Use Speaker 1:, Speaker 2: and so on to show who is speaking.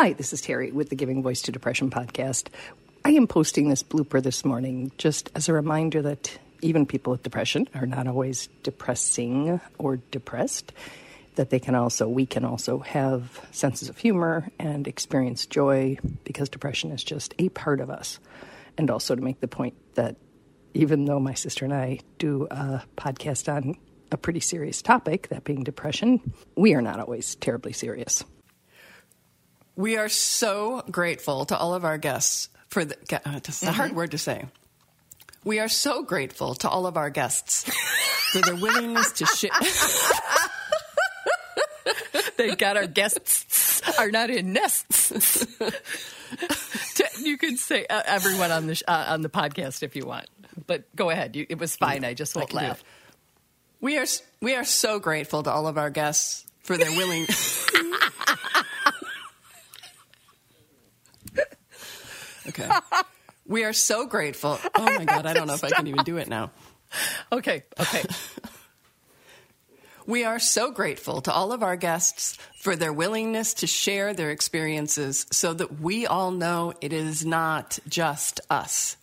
Speaker 1: Hi, this is Terry with the Giving Voice to Depression podcast. I am posting this blooper this morning just as a reminder that even people with depression are not always depressing or depressed, that they can also, we can also have senses of humor and experience joy because depression is just a part of us. And also to make the point that even though my sister and I do a podcast on a pretty serious topic, that being depression, we are not always terribly serious.
Speaker 2: We are so grateful to all of our guests for the. Uh, it's a mm-hmm. hard word to say. We are so grateful to all of our guests for their willingness to share.
Speaker 1: Thank God our guests are not in nests. you can say uh, everyone on the sh- uh, on the podcast if you want, but go ahead. You, it was fine. I just won't I laugh.
Speaker 2: We are we are so grateful to all of our guests for their willing. okay. We are so grateful. Oh my God, I don't know if I can even do it now.
Speaker 1: Okay, okay.
Speaker 2: We are so grateful to all of our guests for their willingness to share their experiences so that we all know it is not just us.